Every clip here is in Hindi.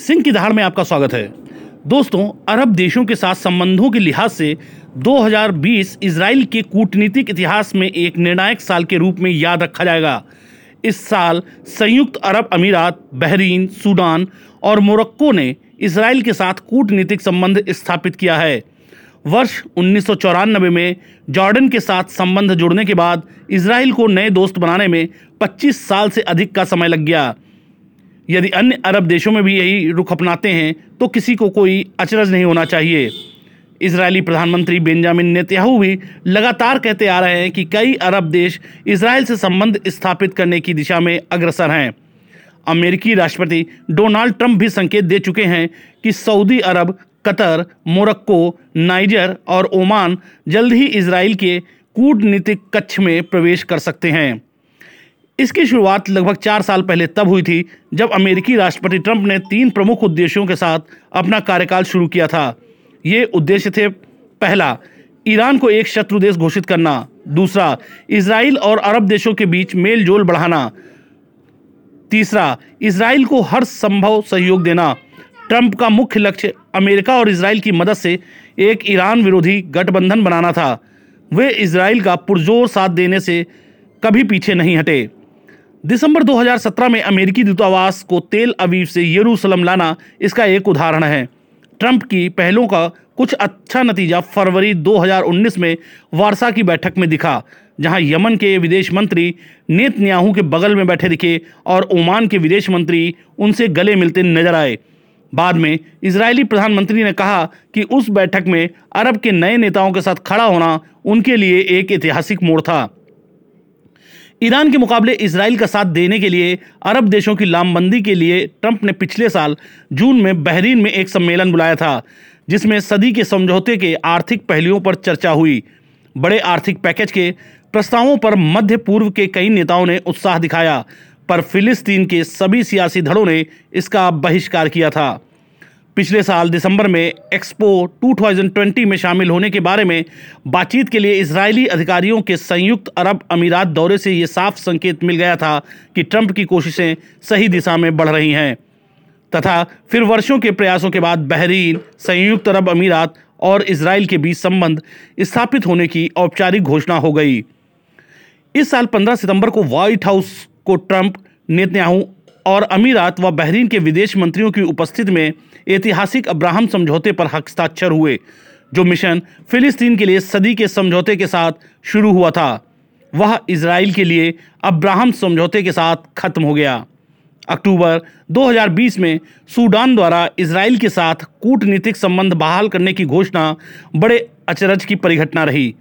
सिंह की दहाड़ में आपका स्वागत है। दोस्तों, अरब देशों के साथ संबंधों के लिहाज से 2020 इसराइल के कूटनीतिक इतिहास में एक निर्णायक साल के रूप में याद रखा जाएगा। इस साल संयुक्त अरब अमीरात, बहरीन, सूडान और मोरक्को ने इसराइल के साथ कूटनीतिक संबंध स्थापित किया है। वर्ष उन्नीस सौ चौरानबे में जॉर्डन के साथ संबंध जुड़ने के बाद इसराइल को नए दोस्त बनाने में 25 साल से अधिक का समय लग गया। यदि अन्य अरब देशों में भी यही रुख अपनाते हैं तो किसी को कोई अचरज नहीं होना चाहिए। इजरायली प्रधानमंत्री बेंजामिन नेतन्याहू भी लगातार कहते आ रहे हैं कि कई अरब देश इसराइल से संबंध स्थापित करने की दिशा में अग्रसर हैं। अमेरिकी राष्ट्रपति डोनाल्ड ट्रंप भी संकेत दे चुके हैं कि Saudi Arab, Qatar, Morocco, Niger और ओमान जल्द ही इसराइल के कूटनीतिक कक्ष में प्रवेश कर सकते हैं। इसकी शुरुआत लगभग चार साल पहले तब हुई थी, जब अमेरिकी राष्ट्रपति ट्रंप ने तीन प्रमुख उद्देश्यों के साथ अपना कार्यकाल शुरू किया था। ये उद्देश्य थे, पहला, ईरान को एक शत्रु देश घोषित करना। दूसरा इसराइल और अरब देशों के बीच मेल जोल बढ़ाना। तीसरा इसराइल को हर संभव सहयोग देना। ट्रंप का मुख्य लक्ष्य अमेरिका और इसराइल की मदद से एक ईरान विरोधी गठबंधन बनाना था। वे इसराइल का पुरजोर साथ देने से कभी पीछे नहीं हटे। दिसंबर 2017 में अमेरिकी दूतावास को तेल अवीव से यरूशलेम लाना इसका एक उदाहरण है। ट्रंप की पहलों का कुछ अच्छा नतीजा फरवरी 2019 में वारसा की बैठक में दिखा, जहाँ यमन के विदेश मंत्री नेतन्याहू के बगल में बैठे दिखे और ओमान के विदेश मंत्री उनसे गले मिलते नज़र आए। बाद में इजरायली प्रधानमंत्री ने कहा कि उस बैठक में अरब के नए नेताओं के साथ खड़ा होना उनके लिए एक ऐतिहासिक मोड़ था। ईरान के मुकाबले इसराइल का साथ देने के लिए अरब देशों की लामबंदी के लिए ट्रंप ने पिछले साल जून में बहरीन में एक सम्मेलन बुलाया था, जिसमें सदी के समझौते के आर्थिक पहलुओं पर चर्चा हुई। बड़े आर्थिक पैकेज के प्रस्तावों पर मध्य पूर्व के कई नेताओं ने उत्साह दिखाया, पर फिलिस्तीन के सभी सियासी धड़ों ने इसका बहिष्कार किया था। पिछले साल दिसंबर में एक्सपो 2020 में शामिल होने के बारे में बातचीत के लिए इजरायली अधिकारियों के संयुक्त अरब अमीरात दौरे से ये साफ़ संकेत मिल गया था कि ट्रंप की कोशिशें सही दिशा में बढ़ रही हैं। तथा फिर वर्षों के प्रयासों के बाद बहरीन, संयुक्त अरब अमीरात और इसराइल के बीच संबंध स्थापित होने की औपचारिक घोषणा हो गई। इस साल 15 सितंबर को व्हाइट हाउस को ट्रंप, नेतन्याहू और अमीरात व बहरीन के विदेश मंत्रियों की उपस्थिति में ऐतिहासिक अब्राहम समझौते पर हस्ताक्षर हुए, जो मिशन फिलिस्तीन के लिए सदी के समझौते के साथ शुरू हुआ था। वह इसराइल के लिए अब्राहम समझौते के साथ खत्म हो गया। अक्टूबर 2020 में सूडान द्वारा इसराइल के साथ कूटनीतिक संबंध बहाल करने की घोषणा बड़े अचरज की परिघटना रही।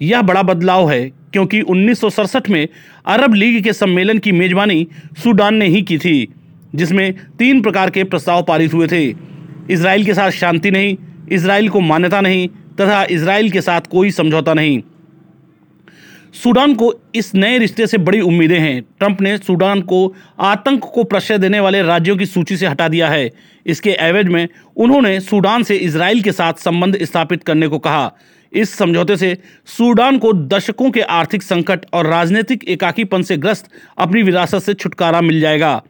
यह बड़ा बदलाव है क्योंकि उन्नीस सौ सड़सठ में अरब लीग के सम्मेलन की मेजबानी सूडान ने ही की थी, जिसमें तीन प्रकार के प्रस्ताव पारित हुए थे। इसराइल के साथ शांति नहीं, इसराइल को मान्यता नहीं, तथा इसराइल के साथ कोई समझौता नहीं। सूडान को इस नए रिश्ते से बड़ी उम्मीदें हैं। ट्रंप ने सूडान को आतंक को प्रश्रय देने वाले राज्यों की सूची से हटा दिया है। इसके एवज में उन्होंने सूडान से इसराइल के साथ संबंध स्थापित करने को कहा। इस समझौते से सूडान को दशकों के आर्थिक संकट और राजनीतिक एकाकीपन से ग्रस्त अपनी विरासत से छुटकारा मिल जाएगा।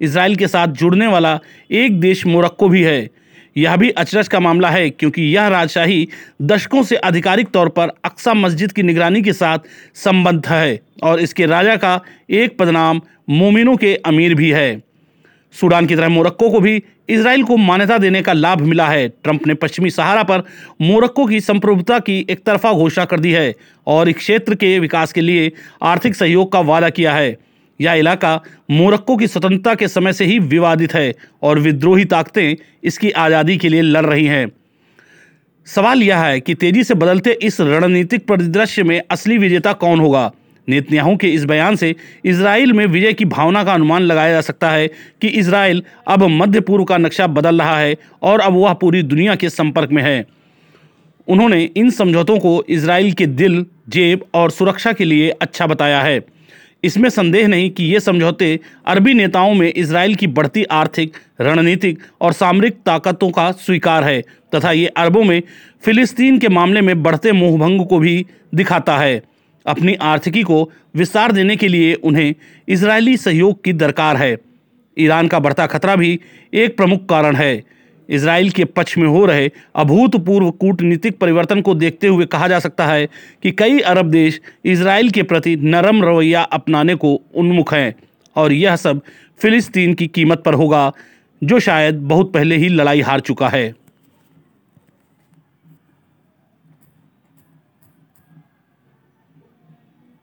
इसराइल के साथ जुड़ने वाला एक देश मोरक्को भी है। यह भी अचरज का मामला है, क्योंकि यह राजशाही दशकों से आधिकारिक तौर पर अक्सा मस्जिद की निगरानी के साथ संबद्ध है और इसके राजा का एक पदनाम मोमिनों के अमीर भी है। सूडान की तरह मोरक्को को भी इसराइल को मान्यता देने का लाभ मिला है। ट्रंप ने पश्चिमी सहारा पर मोरक्को की संप्रभुता की एक तरफा घोषणा कर दी है और इस क्षेत्र के विकास के लिए आर्थिक सहयोग का वादा किया है। यह इलाका मोरक्को की स्वतंत्रता के समय से ही विवादित है और विद्रोही ताकतें इसकी आज़ादी के लिए लड़ रही हैं। सवाल यह है कि तेज़ी से बदलते इस रणनीतिक परिदृश्य में असली विजेता कौन होगा? नेतन्याहू के इस बयान से इसराइल में विजय की भावना का अनुमान लगाया जा सकता है कि इसराइल अब मध्य पूर्व का नक्शा बदल रहा है और अब वह पूरी दुनिया के संपर्क में है। उन्होंने इन समझौतों को इसराइल के दिल, जेब और सुरक्षा के लिए अच्छा बताया है। इसमें संदेह नहीं कि ये समझौते अरबी नेताओं में इसराइल की बढ़ती आर्थिक, रणनीतिक और सामरिक ताकतों का स्वीकार है तथा ये अरबों में फिलिस्तीन के मामले में बढ़ते मोहभंग को भी दिखाता है। अपनी आर्थिकी को विस्तार देने के लिए उन्हें इजरायली सहयोग की दरकार है। ईरान का बढ़ता खतरा भी एक प्रमुख कारण है। इसराइल के पक्ष में हो रहे अभूतपूर्व कूटनीतिक परिवर्तन को देखते हुए कहा जा सकता है कि कई अरब देश इसराइल के प्रति नरम रवैया अपनाने को उन्मुख हैं और यह सब फिलिस्तीन की कीमत पर होगा, जो शायद बहुत पहले ही लड़ाई हार चुका है।